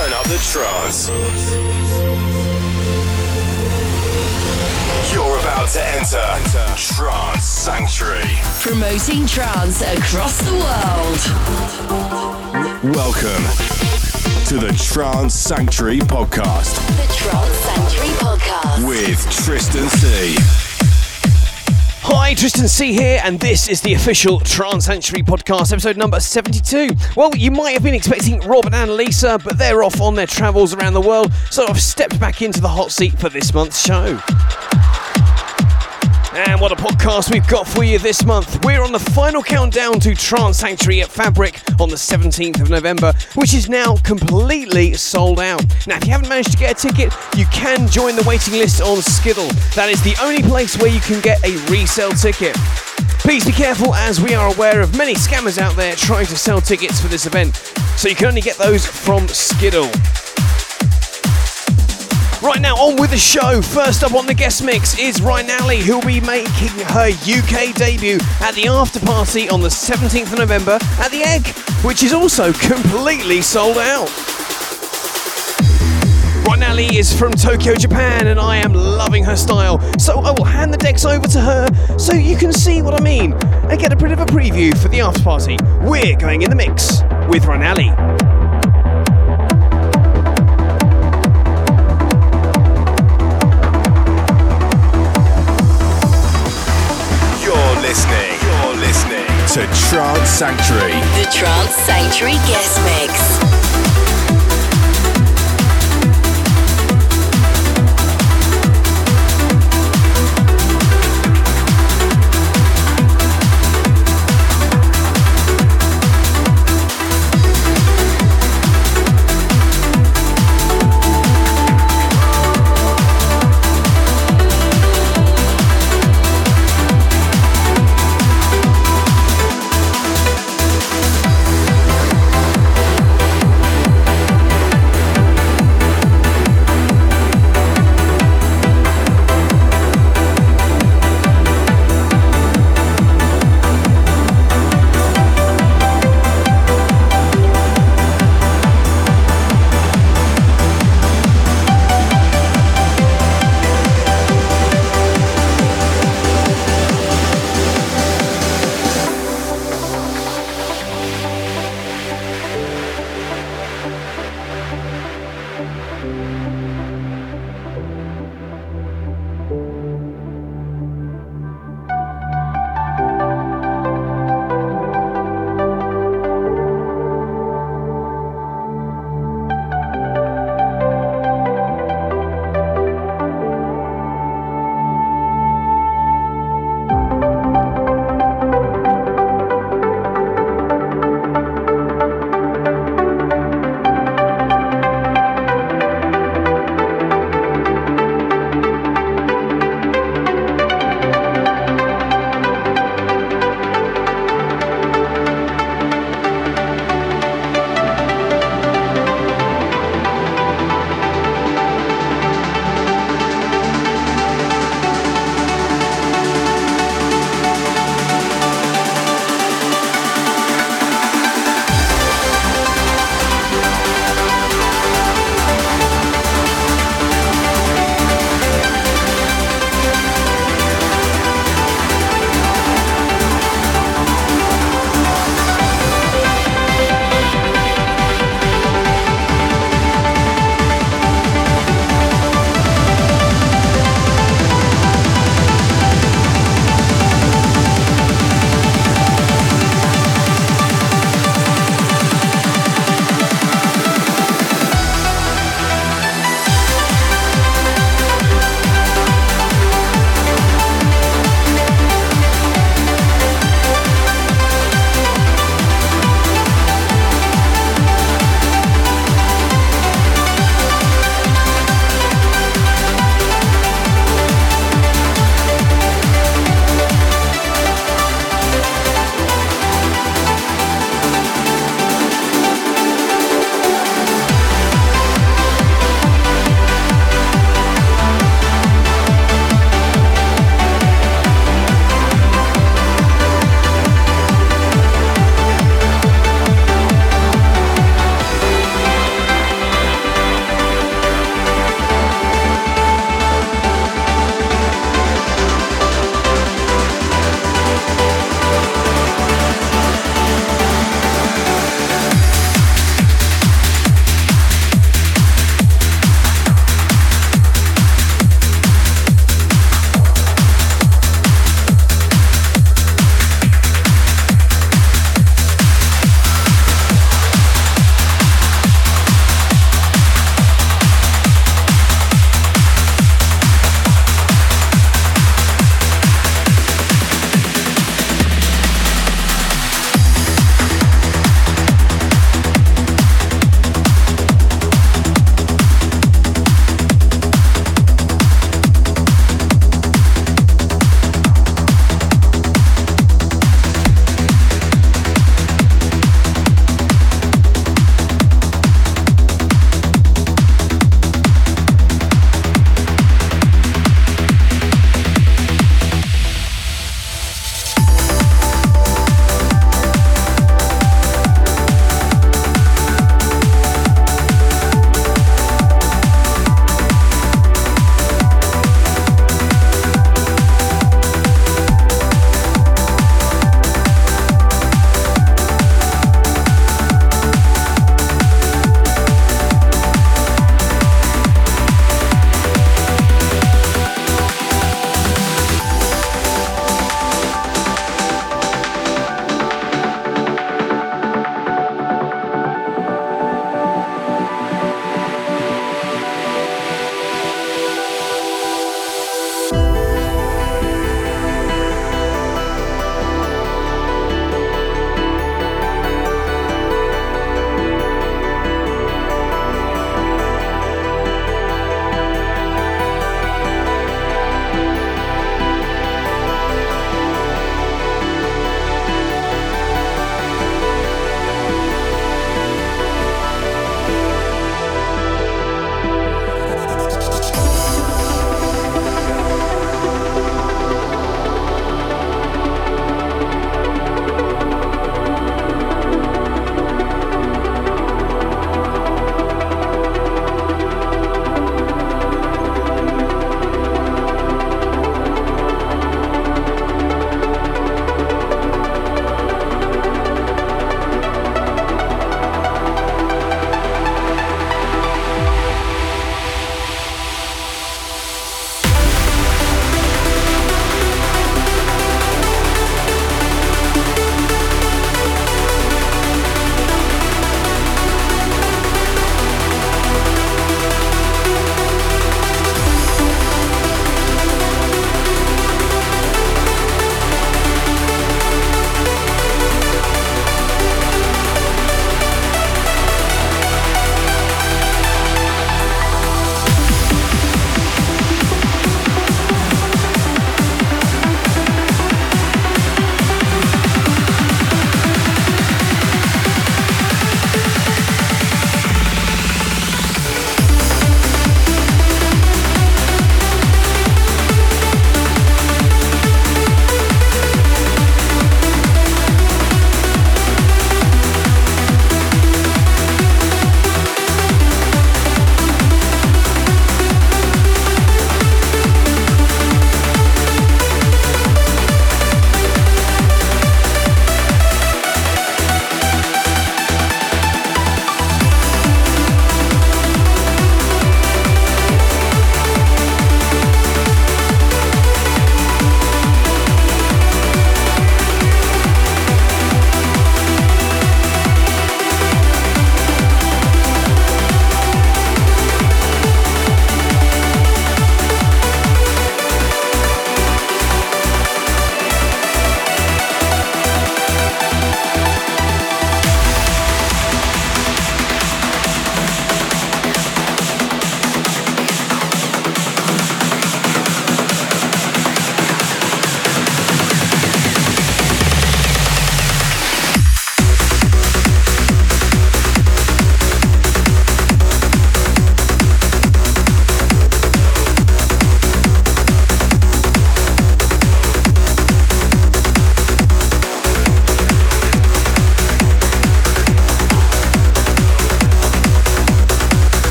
Turn up the trance. You're about to enter Trance Sanctuary. Promoting trance across the world. Welcome to the Trance Sanctuary podcast. The Trance Sanctuary Podcast. With Tristan C. Hi, Tristan C here, and this is the official Trance Sanctuary podcast, episode number 72. Well, you might have been expecting Rob and Annalisa, but they're off on their travels around the world, so I've stepped back into the hot seat for this month's show. And what a podcast we've got for you this month. We're on the final countdown to Trance Sanctuary at Fabric on the 17th of November, which is now completely sold out. Now, if you haven't managed to get a ticket, you can join the waiting list on Skiddle. That is the only place where you can get a resale ticket. Please be careful as we are aware of many scammers out there trying to sell tickets for this event, so you can only get those from Skiddle. Right now, on with the show. First up on the guest mix is Ryan Alley, who'll be making her UK debut at the after party on the 17th of November at the Egg, which is also completely sold out. Alley is from Tokyo, Japan, and I am loving her style. So I will hand the decks over to her so you can see what I mean and get a bit of a preview for the after party. We're going in the mix with Ryan to Trance Sanctuary. The Trance Sanctuary Guest Mix.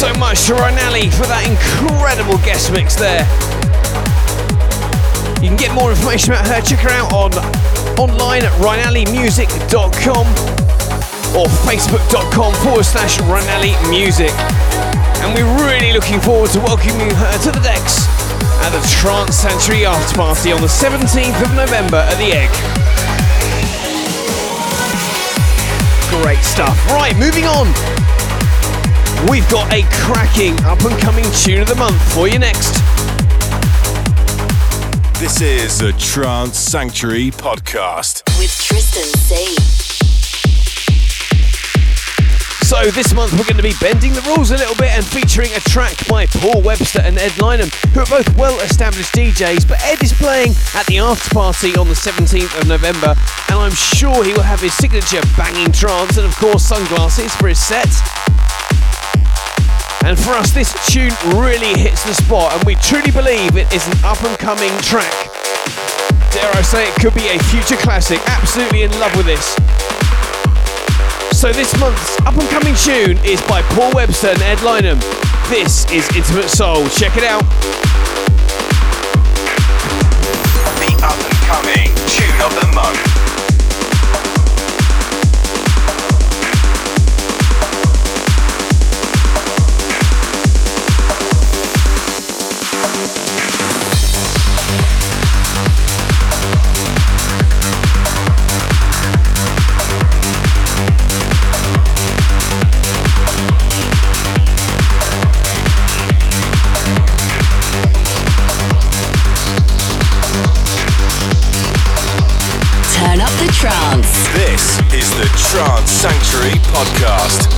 So much to Rinelli for that incredible guest mix there. You can get more information about her, check her out on online at rinellimusic.com or facebook.com forward slash Rinelli Music. And we're really looking forward to welcoming her to the decks at the Trance Sanctuary After Party on the 17th of November at the Egg. Great stuff. Right, moving on. We've got a cracking up and coming tune of the month for you next. This is the Trance Sanctuary podcast. With Tristan C. So this month we're going to be bending the rules a little bit and featuring a track by Paul Webster and Ed Lynham, who are both well-established DJs. But Ed is playing at the after party on the 17th of November, and I'm sure he will have his signature banging trance and of course sunglasses for his set. And for us, this tune really hits the spot, and we truly believe it is an up-and-coming track. Dare I say it could be a future classic. Absolutely in love with this. So this month's up and coming tune is by Paul Webster and Ed Lynham. This is Intimate Soul. Check it out. The up and coming tune of the month. Podcast.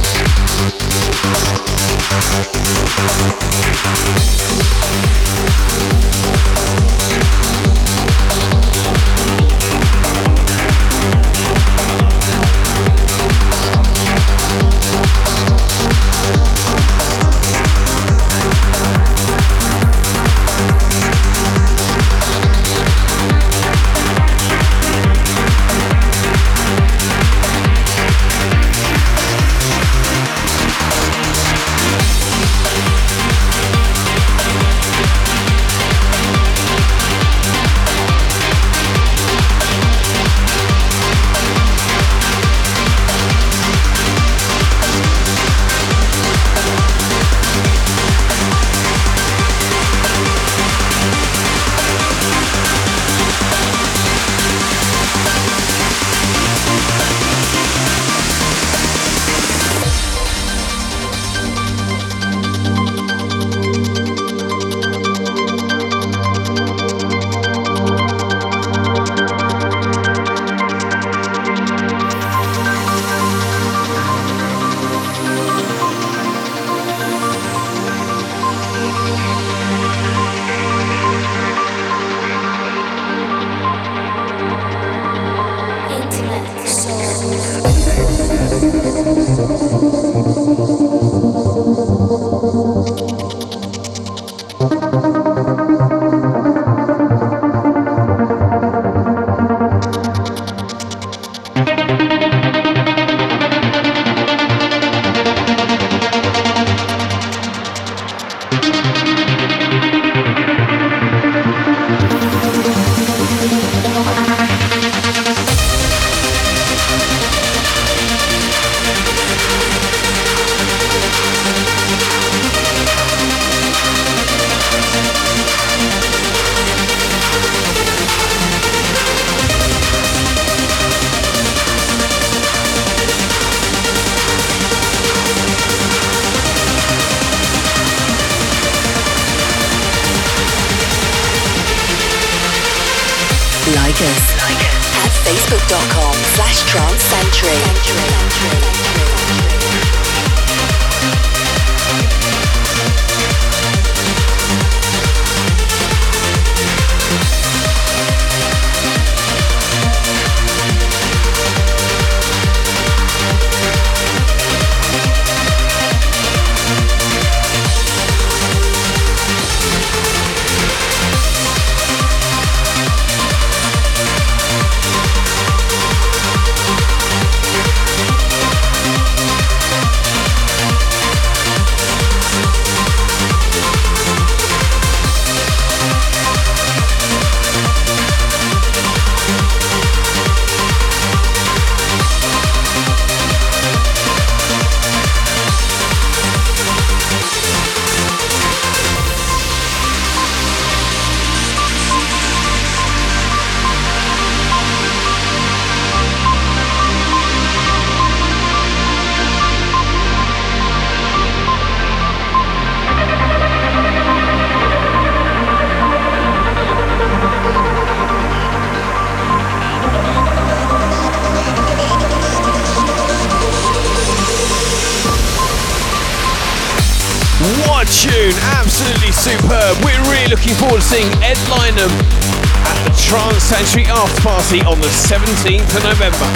The 17th of November.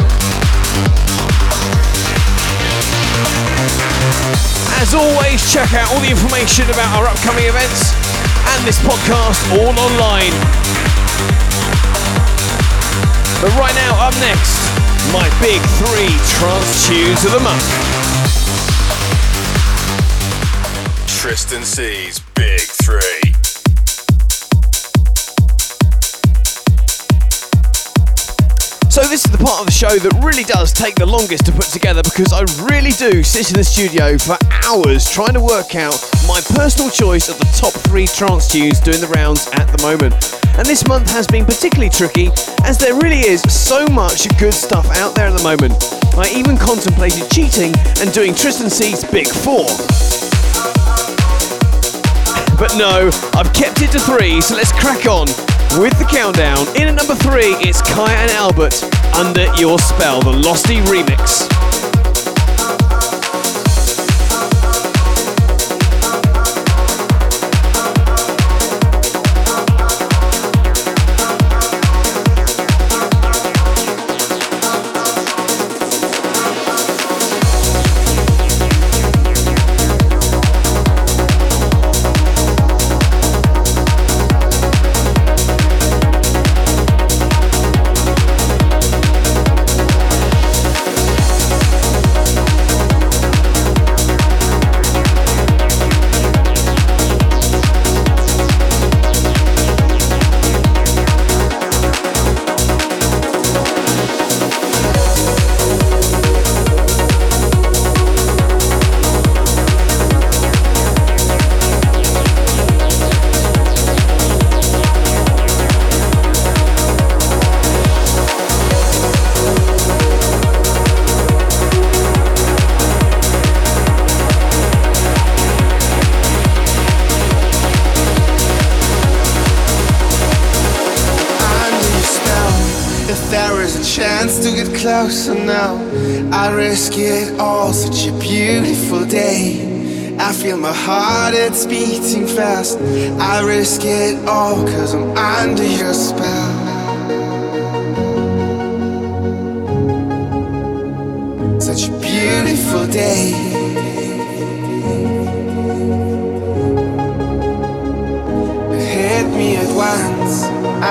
As always, check out all the information about our upcoming events and this podcast all online. But right now, up next, my big three trance tunes of the month. Tristan C's this is the part of the show that really does take the longest to put together because I really do sit in the studio for hours trying to work out my personal choice of the top three trance tunes doing the rounds at the moment. And this month has been particularly tricky as there really is so much good stuff out there at the moment. I even contemplated cheating and doing Tristan C's Big Four. But no, I've kept it to three, so let's crack on with the countdown. In at number three, it's Kaya and Albert, Under Your Spell, the Losty remix. I risk it all. Such a beautiful day. I feel my heart, it's beating fast. I risk it all, cause I'm under your spell. Such a beautiful day. It hit me at once.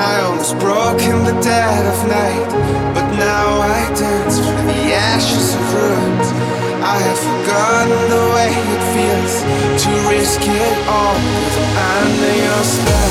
I almost broke in the dead of night. Have the way it feels to risk it all. Cause under your spell.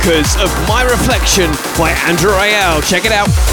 Bonkers of My Reflection by Andrew Rayel. Check it out.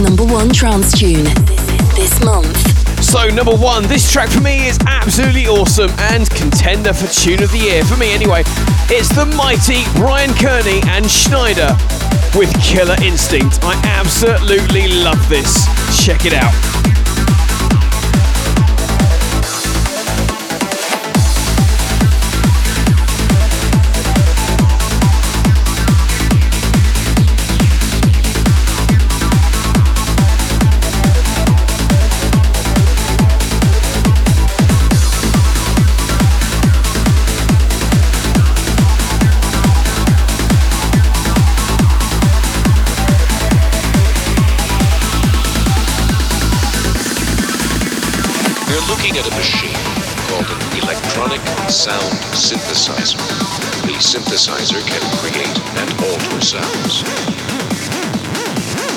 Number one trance tune this month. So, number one, this track for me is absolutely awesome and contender for Tune of the Year. For me, anyway. It's the mighty Brian Kearney and Schneider with Killer Instinct. I absolutely love this. Check it out. Sound synthesizer. The synthesizer can create and alter sounds.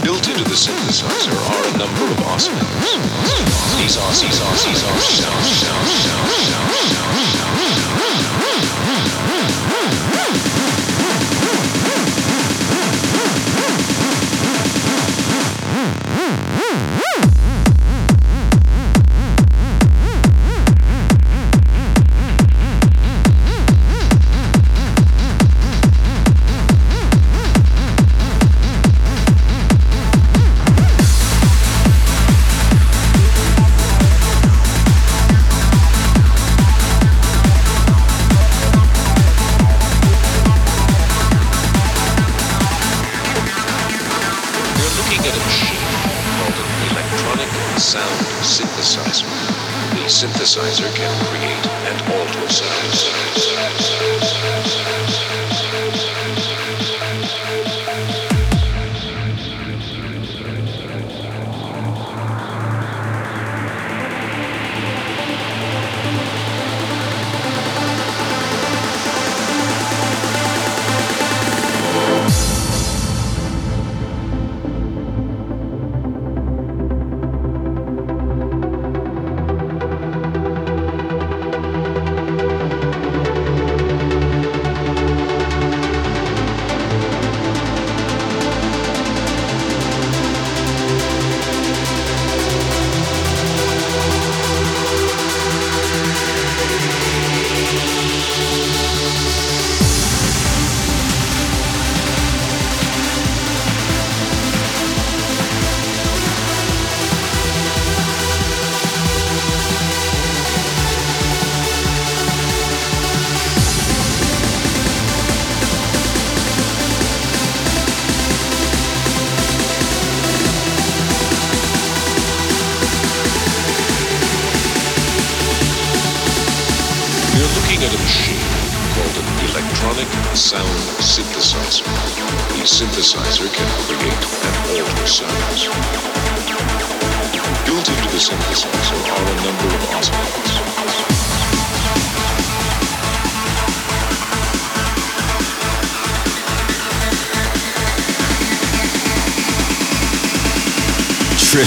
Built into the synthesizer are a number of oscillators. These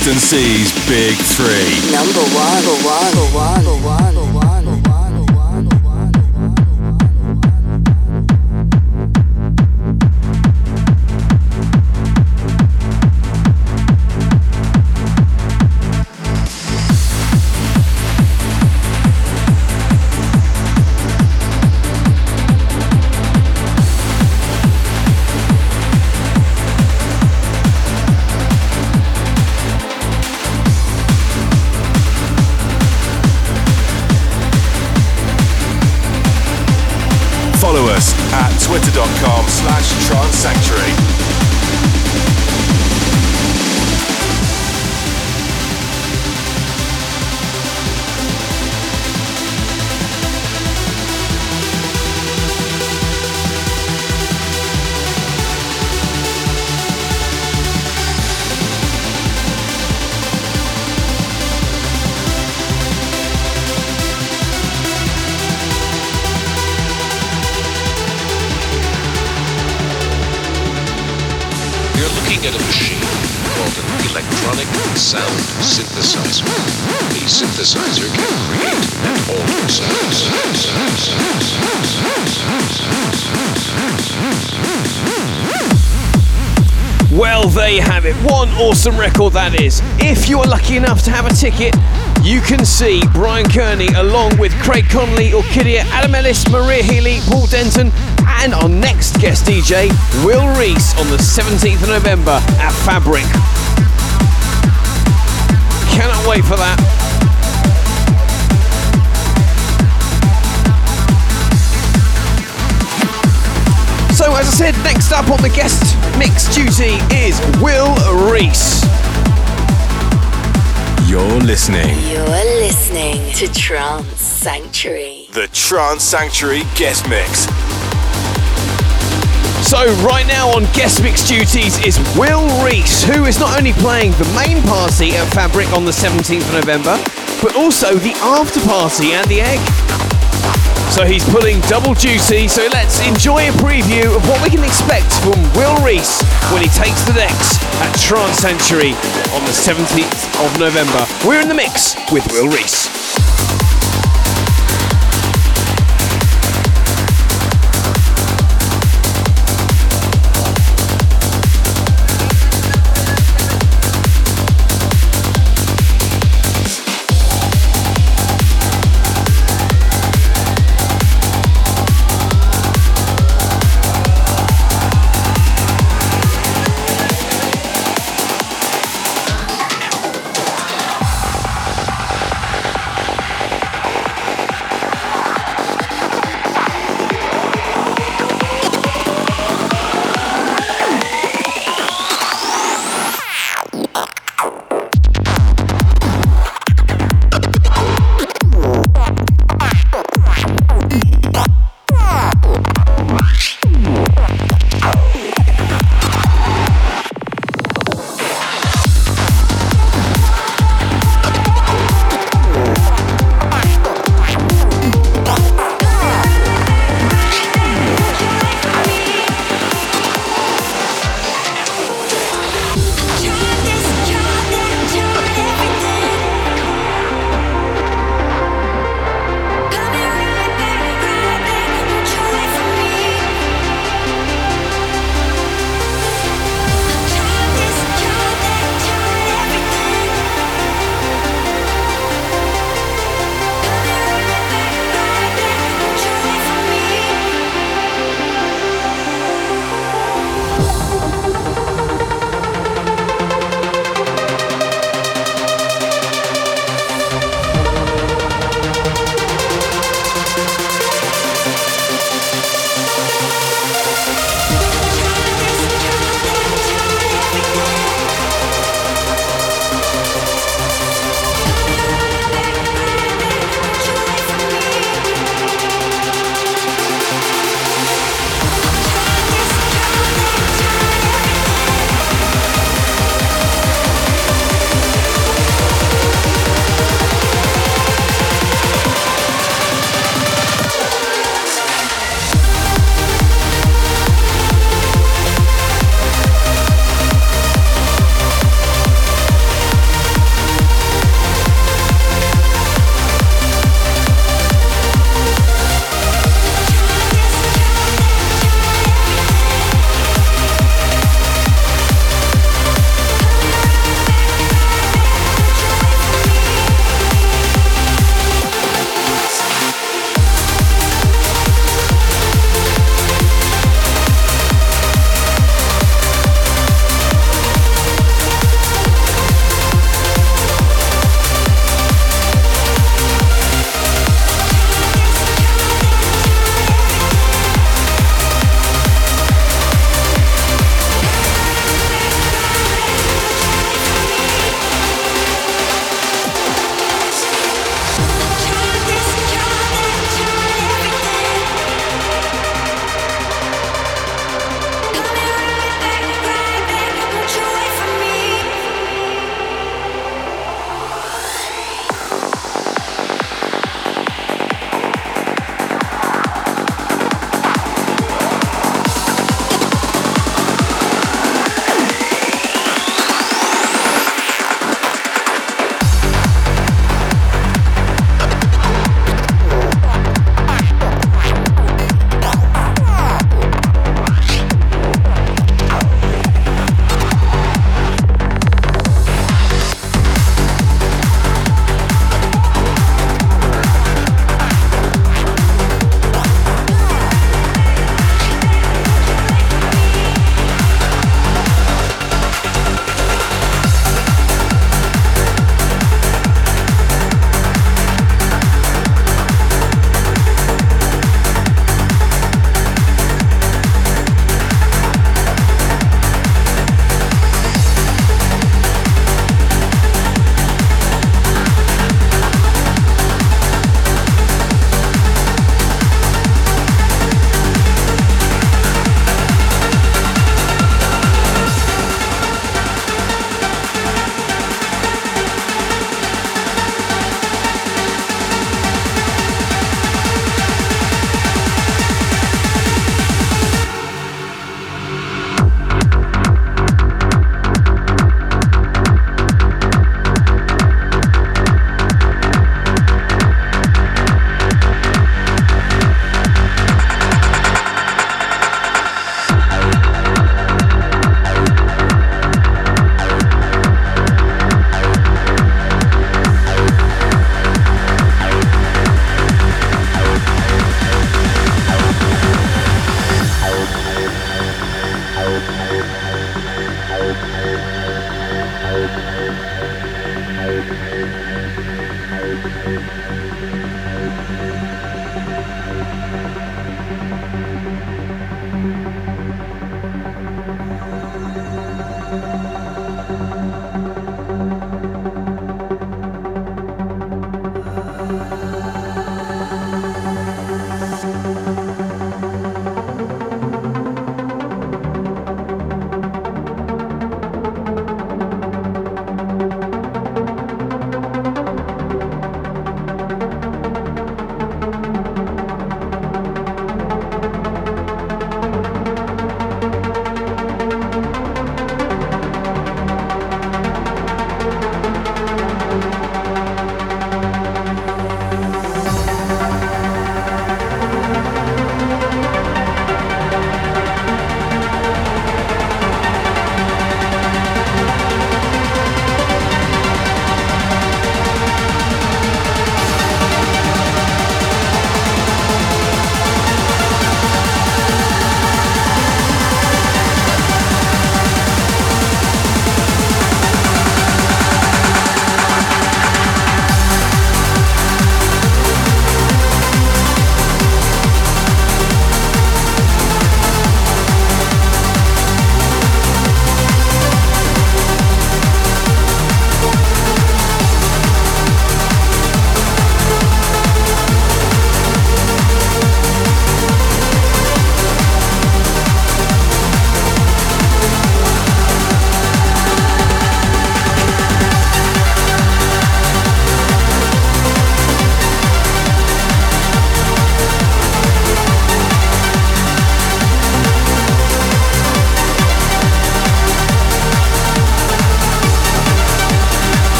Tristan C's Big Three. Number one, one, one, one, one, one, that is. If you are lucky enough to have a ticket, you can see Brian Kearney along with Craig Connelly, Orkidea, Adam Ellis, Maria Healy, Paul Denton, and our next guest DJ, Will Reese, on the 17th of November at Fabric. Cannot wait for that. So, as I said, next up on the guest mix duty is Will Reese. You're listening. You're listening to Trance Sanctuary. The Trance Sanctuary guest mix. So, right now on guest mix duties is Will Reese, who is not only playing the main party at Fabric on the 17th of November, but also the after party at the Egg. So he's pulling double duty, so let's enjoy a preview of what we can expect from Will Reese when he takes the decks at Trance Sanctuary on the 17th of November. We're in the mix with Will Reese.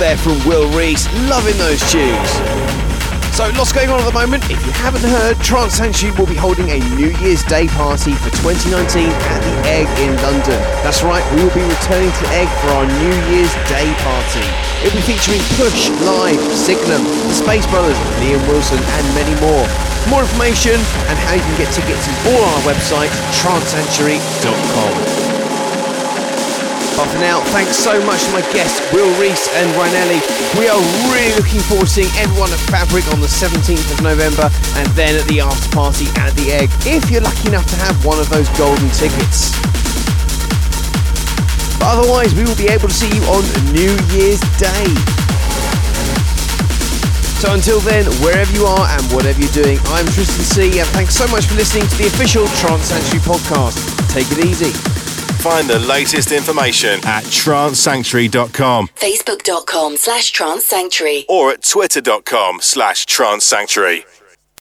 There from Will Rees. Loving those tunes. So, lots going on at the moment. If you haven't heard, Trance Sanctuary will be holding a New Year's Day party for 2019 at the Egg in London. That's right, we will be returning to Egg for our New Year's Day party. It'll be featuring Push, Live, Signum, the Space Brothers, Liam Wilson, and many more. More information and how you can get tickets is all on our website, trancesanctuary.com. But now, thanks so much to my guests, Will Rees and Ryanelli. We are really looking forward to seeing everyone at Fabric on the 17th of November and then at the after party at the Egg, if you're lucky enough to have one of those golden tickets. But otherwise, we will be able to see you on New Year's Day. So until then, wherever you are and whatever you're doing, I'm Tristan D, and thanks so much for listening to the official Trance Sanctuary podcast. Take it easy. Find the latest information at trancesanctuary.com Facebook.com slash trance sanctuary. or at twitter.com slash trancesanctuary.